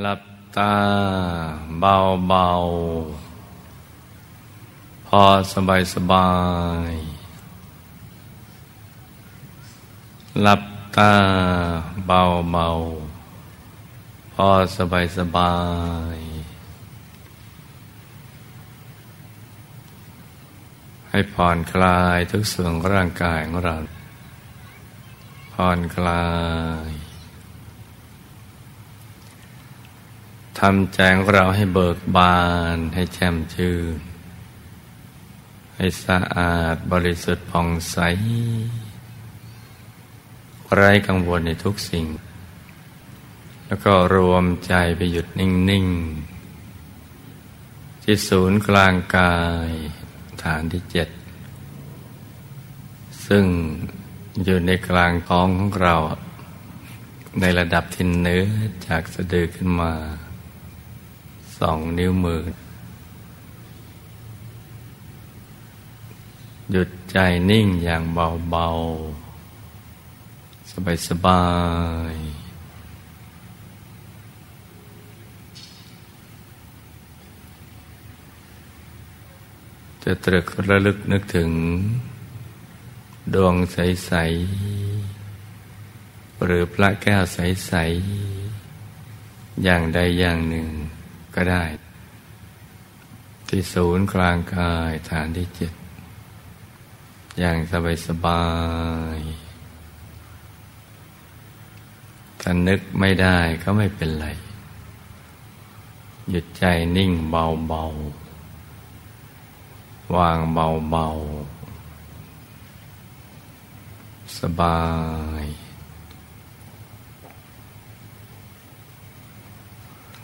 หลับตาเบาเบาพอสบายสบาย หลับตาเบาเบาพอสบายสบาย ให้ผ่อนคลายทุกส่วนของร่างกายของเรา ผ่อนคลาย ทำใจของเราให้เบิกบาน ให้แจ่มชื่น ให้สะอาดบริสุทธิ์ผ่องใส ไร้กังวลในทุกสิ่ง แล้วก็รวมใจไปหยุดนิ่ง ๆ ที่ศูนย์กลางกายฐานที่เจ็ด ซึ่งอยู่ในกลางท้องของเราในระดับที่เนื้อจากสะดือขึ้นมา สองนิ้วมือ หยุดใจนิ่งอย่างเบา ๆ สบาย ๆจะตรึกระลึกนึกถึง ดวงใส ๆ หรือพระแก้วใส ๆ อย่างใดอย่างหนึ่ง ก็ได้ ที่ศูนย์กลางกายฐานที่เจ็ดอย่างสบายสบายถ้านึกไม่ได้ก็ไม่เป็นไร หยุดใจนิ่งเบาเบาวางเบาเบาสบาย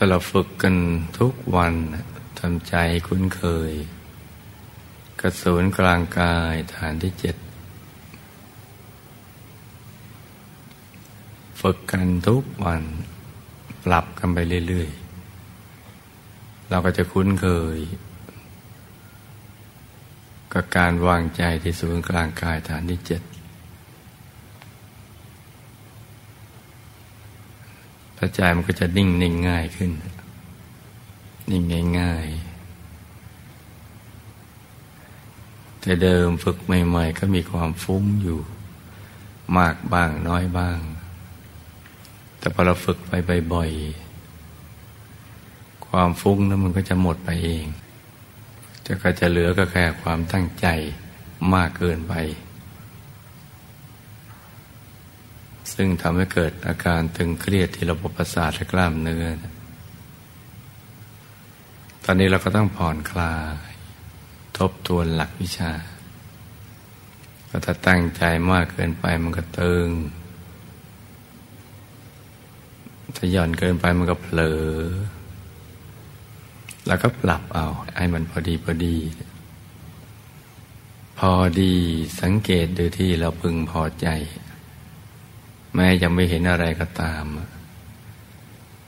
ถ้าเราฝึกกันทุกวันทำใจคุ้นเคยกระสูนกลางกายฐานที่เจ็ดฝึกกันทุกวัน ปรับกันไปเรื่อยๆ เราก็จะคุ้นเคย กับการวางใจที่ศูนย์กลางกายฐานที่เจ็ด พระใจมันก็จะนิ่งนิ่งง่ายขึ้น นิ่งง่ายง่ายแต่เดิมฝึกใหม่ ๆ ก็มีความฟุ้งอยู่ มากบ้างน้อยบ้าง แต่พอเราฝึกไปบ่อยๆความฟุ้งนั้นมันก็จะหมดไปเอง จะก็จะเหลือก็แค่ความตั้งใจมากเกินไป ซึ่งทำให้เกิดอาการตึงเครียดที่ระบบประสาทและกล้ามเนื้อ ตอนนี้เราก็ต้องผ่อนคลาย ทบทวนหลักวิชา ก็ถ้าตั้งใจมากเกินไปมันก็ตึง ถ้าหย่อนเกินไปมันก็เผลอ แล้วก็ปรับเอาให้มันพอดีพอดี พอดีสังเกตดูที่เราพึงพอใจ แม้ยังไม่เห็นอะไรก็ตาม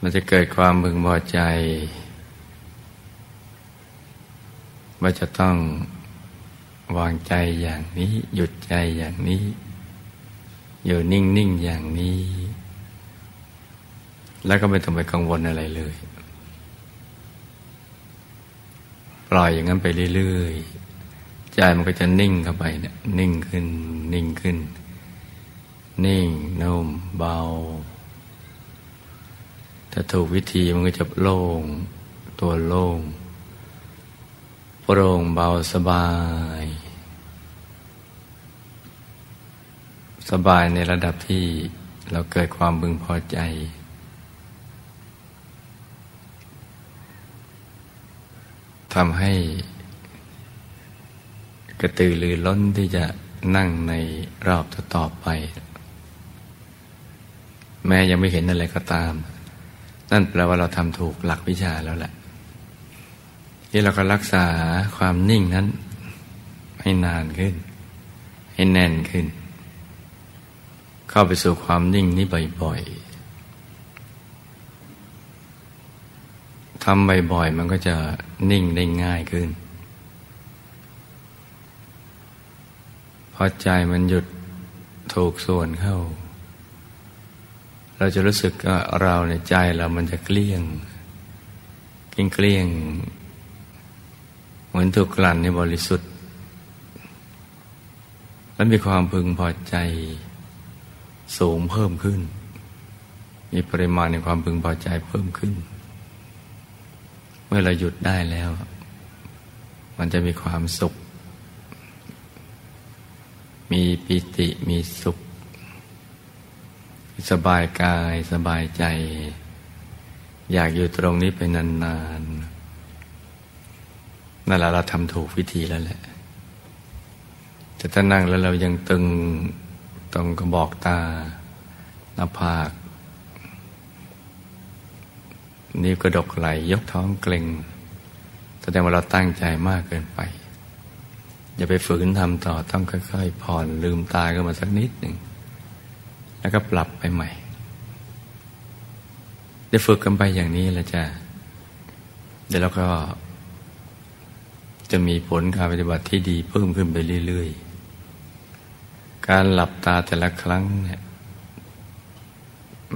มันจะเกิดความมึงพอใจ ว่าจะต้องวางใจอย่างนี้ หยุดใจอย่างนี้ อยู่นิ่ง ๆ อย่างนี้ แล้วก็ไม่ต้องไปกังวลอะไรเลย ปล่อยอย่างนั้นไปเรื่อย ๆ ใจมันก็จะนิ่งเข้าไปเนี่ยนิ่งขึ้น นิ่งขึ้นน นิ่งนุ่มเบา ถ้าถูกวิธีมันก็จะโล่ง ตัวโล่งโปร่งเบาสบาย สบายในระดับที่เราเกิดความบึงพอใจ ทำให้ กระตือรือร้นที่จะนั่งในรอบต่อไป แม้ยังไม่เห็นอะไรก็ตาม นั่นแปลว่าเราทำถูกหลักวิชาแล้วแหละที่เราก็รักษาความนิ่งนั้น ให้นานขึ้น ให้แน่นขึ้น เข้าไปสู่ความนิ่งนี้บ่อยๆทำบ่อยๆมันก็จะนิ่งได้ง่ายขึ้นพอใจมันหยุดถูกส่วนเข้า เราจะรู้สึกว่าเราในใจเรามันจะเกลี้ยงเกลี้ยงเกลี้ยง เหมือนถูกกลั่นในบริสุทธิ์ และมีความพึงพอใจสูงเพิ่มขึ้น มีปริมาณในความพึงพอใจเพิ่มขึ้น เมื่อเราหยุดได้แล้ว มันจะมีความสุข มีปิติมีสุข สบายกายสบายใจ อยากอยู่ตรงนี้ไปนานๆนั่นแหละเราทำถูกวิธีแล้วแหละแต่ถ้านั่งแล้วเรายังตึงตรงกระบอกตาหน้าผาก นิ้วกระดกไหลยกท้องเกร็งแสดงว่าเราตั้งใจมากเกินไป อย่าไปฝืนทำต่อต้องค่อย ๆ ผ่อนลืมตาขึ้นมาสักนิดหนึ่ง แล้วก็ปรับไปใหม่ ได้ฝึกกันไปอย่างนี้แล้วจ้ะเดี๋ยวเราก็ จะมีผลการปฏิบัติที่ดีเพิ่มขึ้นไปเรื่อย ๆ การหลับตาแต่ละครั้งเนี่ย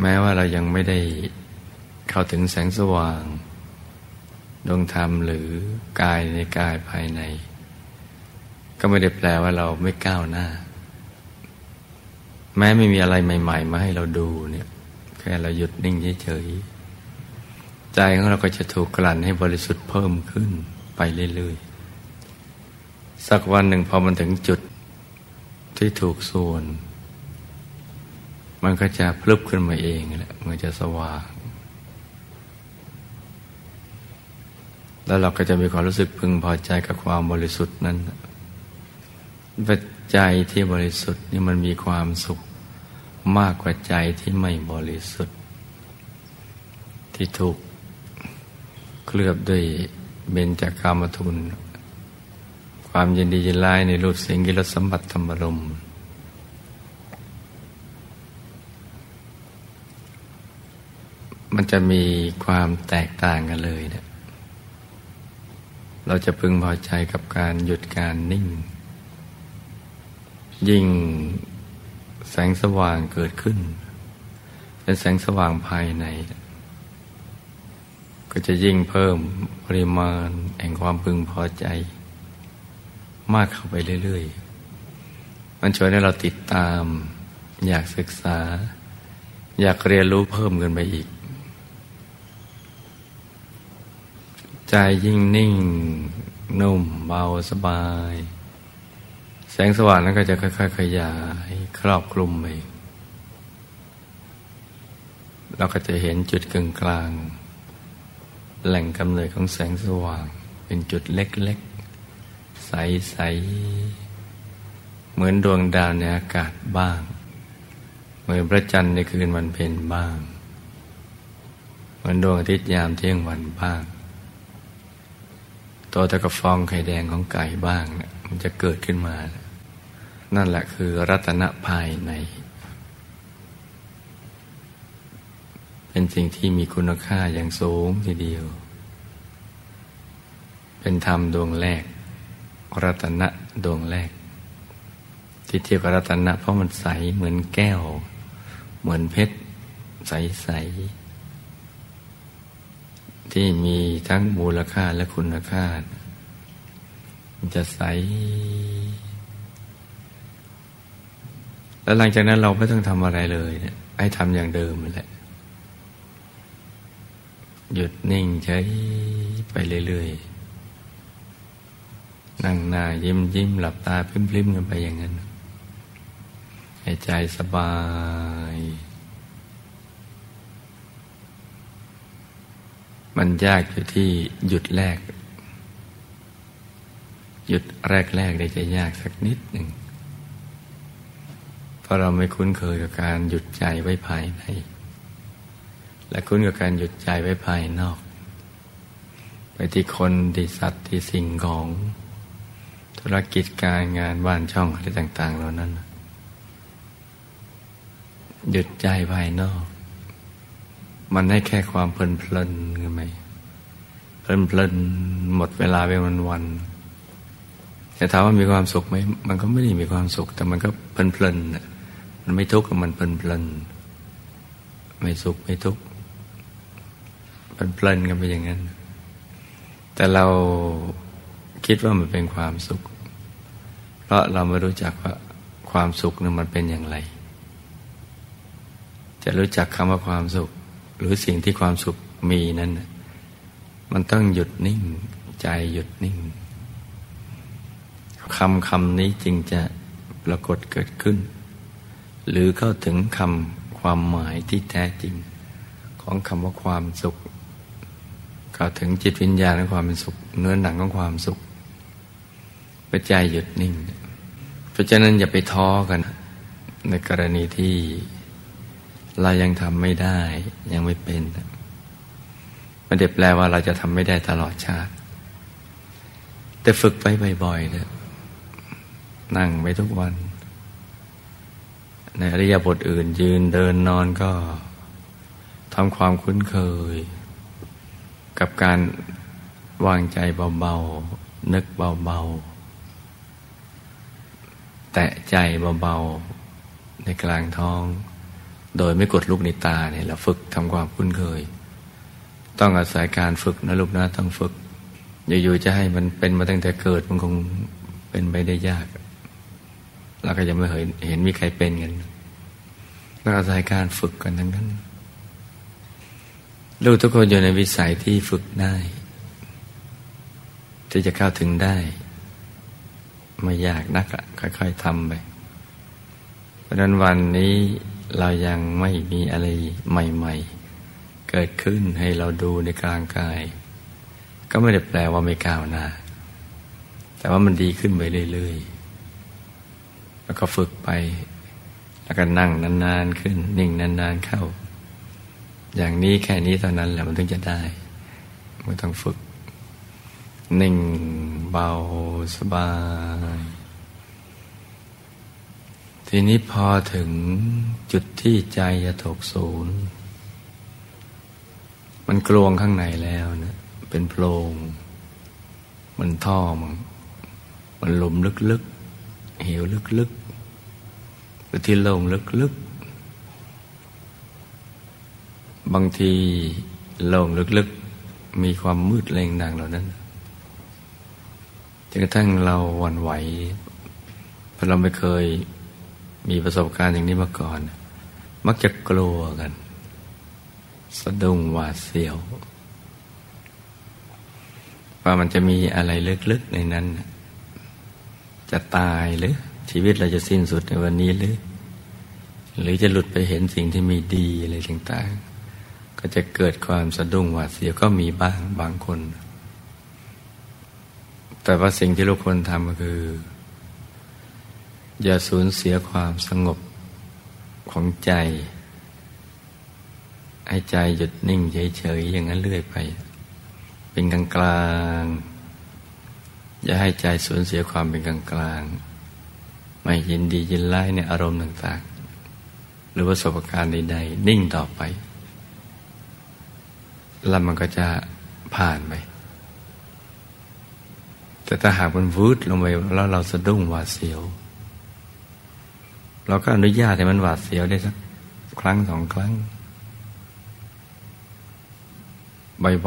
แม้ว่าเรายังไม่ได้เข้าถึงแสงสว่างดวงธรรมหรือกายในกายภายใน ก็ไม่ได้แปลว่าเราไม่ก้าวหน้า แม้ไม่มีอะไรใหม่ ๆ มาให้เราดูเนี่ยแค่เราหยุดนิ่งเฉยๆใจของเราก็จะถูกกลั่นให้บริสุทธิ์เพิ่มขึ้นไปเรื่อยๆ สักวันหนึ่งพอมันถึงจุดที่ถูกส่วน มันก็จะพลึบขึ้นมาเองแหละมันจะสว่าง แล้วเราก็จะมีความรู้สึกพึงพอใจกับความบริสุทธิ์นั้นปั จจัยที่บริสุทธิ์นี่มันมีความสุขมากกว่าใจที่ไม่บริสุทธิ์ ที่ถูกเคลือบด้วยเบญจากามทุน ความยินดียินร้ายในรูปเสียงกิรสมบัติธรรมรมมันจะมีความแตกต่างกันเลยเนะเราจะพึงพอใจกับการหยุดการนิ่ง ยิ่งแสงสว่างเกิดขึ้น เป็นแสงสว่างภายใน ก็จะยิ่งเพิ่มปริมาณแห่งความพึงพอใจ มากเข้าไปเรื่อย ๆ มันช่วยให้เราติดตาม อยากศึกษา อยากเรียนรู้เพิ่มกันไปอีก ใจยิ่งนิ่ง นุ่มเบาสบาย แสงสว่างนั้นก็จะค่อยๆขยายครอบคลุมไปเราก็จะเห็นจุดกึ่งกลาง แหล่งกำเนิดของแสงสว่าง เป็นจุดเล็กๆ ใสๆ เหมือนดวงดาวในอากาศบ้าง เหมือนพระจันทร์ในคืนวันเพ็ญบ้าง เหมือนดวงอาทิตย์ยามเที่ยงวันบ้าง ตัวตะกฟองไข่แดงของไก่บ้างเนี่ยมันจะเกิดขึ้นมานั่ นั่นแหละคือรัตนภายใน เป็นสิ่งที่มีคุณค่าอย่างสูงทีเดียว เป็นธรรมดวงแรก รัตนะดวงแรก ที่เทียบกับรัตนะเพราะมันใสเหมือนแก้ว เหมือนเพชร ใส ๆ ที่มีทั้งมูลค่าและคุณค่ามันจะใส แล้วหลังจากนั้นเราไม่ต้องทำอะไรเลยให้ทำอย่างเดิมแหละ หยุดนิ่งใช้ไปเรื่อยๆ นั่งหน้ายิ้มยิ้มหลับตาพริมพริมกันไปอย่างนั้นให้ใจสบาย มันยากอยู่ที่หยุดแรก หยุดแรกแรกได้จะยากสักนิดหนึ่ง เพราะเราไม่คุ้นเคยกับการหยุดใจไว้ภายใน และคุ้นกับการหยุดใจไว้ภายนอก ไปที่คนที่สัตว์ที่สิ่งของ ธุรกิจการงานบ้านช่องอะไรต่าง ๆ เหล่านั้น หยุดใจภายนอก มันให้แค่ความเพลินเพลินกันไหมเพลินเพลินหมดเวลาไปวันวันแต่ถามว่ามีความสุขไหม มันก็ไม่ได้มีความสุข แต่มันก็เพลินเพลิน มันไม่ทุกข์มันเพลินเพลินไม่สุขไม่ทุกข์มันเพลินกันไปอย่างนั้น แต่เราคิดว่ามันเป็นความสุข เพราะเราไม่รู้จักว่าความสุขนั้นมันเป็นอย่างไร จะรู้จักคำว่าความสุข หรือสิ่งที่ความสุขมีนั้น มันต้องหยุดนิ่ง ใจหยุดนิ่งคำคำนี้จึงจะปรากฏเกิดขึ้น หรือเข้าถึงคำความหมายที่แท้จริง ของคำว่าความสุข เข้าถึงจิตวิญญาณของความเป็นสุข เนื้อหนังของความสุขปัจจัยหยุดนิ่ง เพราะฉะนั้นอย่าไปท้อกัน ในกรณีที่เรายังทำไม่ได้ยังไม่เป็นมันเด็แปลว่าเราจะทำไม่ได้ตลอดชาติ แต่ฝึกไปบ่อยๆเนะนั่งไปทุกวัน ในอริยบทอื่นยืนเดินนอนก็ทำความคุ้นเคย กับการวางใจเบาๆ นึกเบาๆ แตะใจเบาๆ ในกลางท้อง โดยไม่กดลูกในตาเนี่ยเราฝึกทำความคุ้นเคย ต้องอาศัยการฝึกนะลูกนะต้องฝึก อยู่ๆจะให้มันเป็นมาตั้งแต่เกิดมันคงเป็นไปได้ยาก เราก็ยังไม่เห็นเห็นมีใครเป็นกันก็อาศัยการฝึกกันทั้งนั้น ลูกทุกคนอยู่ในวิสัยที่ฝึกได้ ที่จะเข้าถึงได้ ไม่ยากนักอะค่อยๆทำไปเพราะนั้นวันนี้เรายังไม่มีอะไรใหม่ ๆ เกิดขึ้นให้เราดูในกลางกาย ก็ไม่ได้แปลว่าไม่ก้าวหน้าแต่ว่ามันดีขึ้นไปเรื่อยๆ แล้วก็ฝึกไป แล้วก็นั่งนานๆขึ้น นิ่งนานๆเข้า อย่างนี้แค่นี้เท่านั้นแหละมันถึงจะได้ไม่ต้องฝึก นิ่งเบาสบาย ทีนี้พอถึงจุดที่ใจจะถกศูนย์มันกลวงข้างในแล้วนะเป็นโพรง มันท่อมันมันหลุมลึก เหวลึกๆ หรือที่โล่งลึกๆ บางทีโล่งลึกๆ มีความมืดแรงดังเหล่านั้นจนกระทั่งเราหวั่นไหวเพราะเราไม่เคยมีประสบการณ์อย่างนี้มาก่อน มักจะกลัวกัน สะดุ้งหวาดเสียวว่ามันจะมีอะไรลึกๆในนั้น จะตายหรือชีวิตเราจะสิ้นสุดในวันนี้หรือ หรือจะหลุดไปเห็นสิ่งที่มีดีอะไรต่างๆ ก็จะเกิดความสะดุ้งหวาดเสียวก็มีบ้างบางคน แต่ว่าสิ่งที่ลูกคนทำก็คือ อย่าสูญเสียความสงบของใจ ให้ใจหยุดนิ่งเฉยๆอย่างนั้นเรื่อยไป เป็นกลางกลาง อย่าให้ใจสูญเสียความเป็นกลางกลาง ไม่ยินดียินไล่ในอารมณ์ต่างๆ หรือประสบการณ์ใดๆ นิ่งต่อไป แล้วมันก็จะผ่านไป แต่ถ้าหากมันวืดลงไปแล้วเราสะดุ้งหวาดเสียว เราก็อนุญาตให้มันหวาดเสียวได้สักครั้งสองครั้ง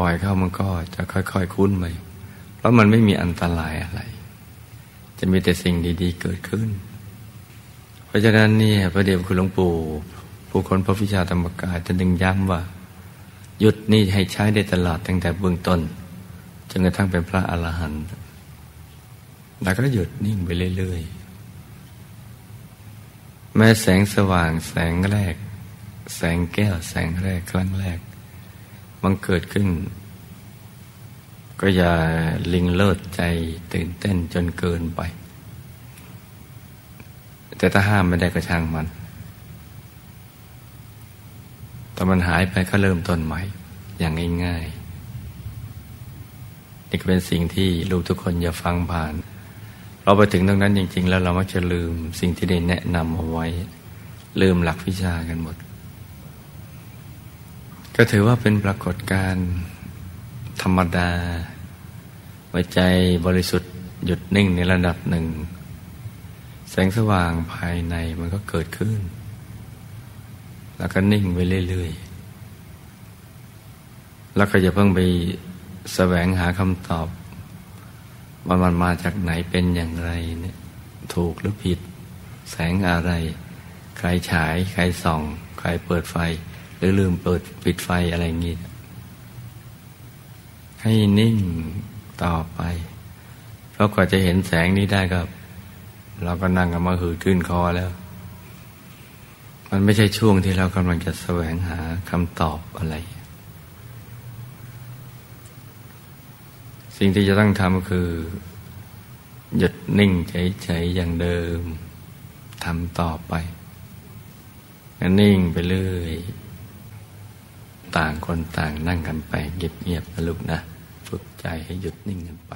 บ่อยๆเข้ามันก็จะค่อยๆคุ้นไป เพราะมันไม่มีอันตรายอะไร จะมีแต่สิ่งดีๆเกิดขึ้น เพราะฉะนั้นนี่พระเดชคุณหลวงปู่ผู้คนพระวิชาธรรมกายจะดึงย้ำว่า หยุดนี่ให้ใช้ได้ตลอดตั้งแต่เบื้องต้นจนกระทั่งเป็นพระอรหันต์แล้วก็หยุดนิ่งไปเรื่อยๆ แม้แสงสว่างแสงแรก แสงแก้วแสงแรกครั้งแรก มันเกิดขึ้น ก็อย่าลิงเลิศใจตื่นเต้นจนเกินไป แต่ถ้าห้ามไม่ได้ก็ช่างมัน แต่มันหายไปก็เริ่มต้นใหม่ อย่างง่ายๆ นี่ก็เป็นสิ่งที่ลูกทุกคนอย่าฟังผ่าน เราไปถึงตรงนั้นจริง ๆ แล้วเรามักจะลืมสิ่งที่ได้แนะนำเอาไว้ ลืมหลักวิชากันหมด ก็ถือว่าเป็นปรากฏการณ์ ธรรมดา หัวใจบริสุทธิ์หยุดนิ่งในระดับหนึ่ง แสงสว่างภายในมันก็เกิดขึ้น แล้วก็นิ่งไปเรื่อยๆ แล้วก็จะเพิ่งไปแสวงหาคำตอบ ว่ามันมาจากไหนเป็นอย่างไรเนี่ยถูกหรือผิด แสงอะไร ใครฉาย ใครส่อง ใครเปิดไฟ หรือลืมเปิดปิดไฟอะไรอย่างงี้ ให้นิ่งต่อไป เพราะกว่าจะเห็นแสงนี้ได้ก็เราก็นั่งกันมาหืดขึ้นคอแล้ว มันไม่ใช่ช่วงที่เรากำลังจะแสวงหาคำตอบอะไร สิ่งที่จะต้องทำคือ หยุดนิ่งเฉยๆอย่างเดิมทำต่อไปนิ่งไปเรื่อย ต่างคนต่างนั่งกันไปเงียบๆนะลูกนะ ฝึกใจให้หยุดนิ่งกันไป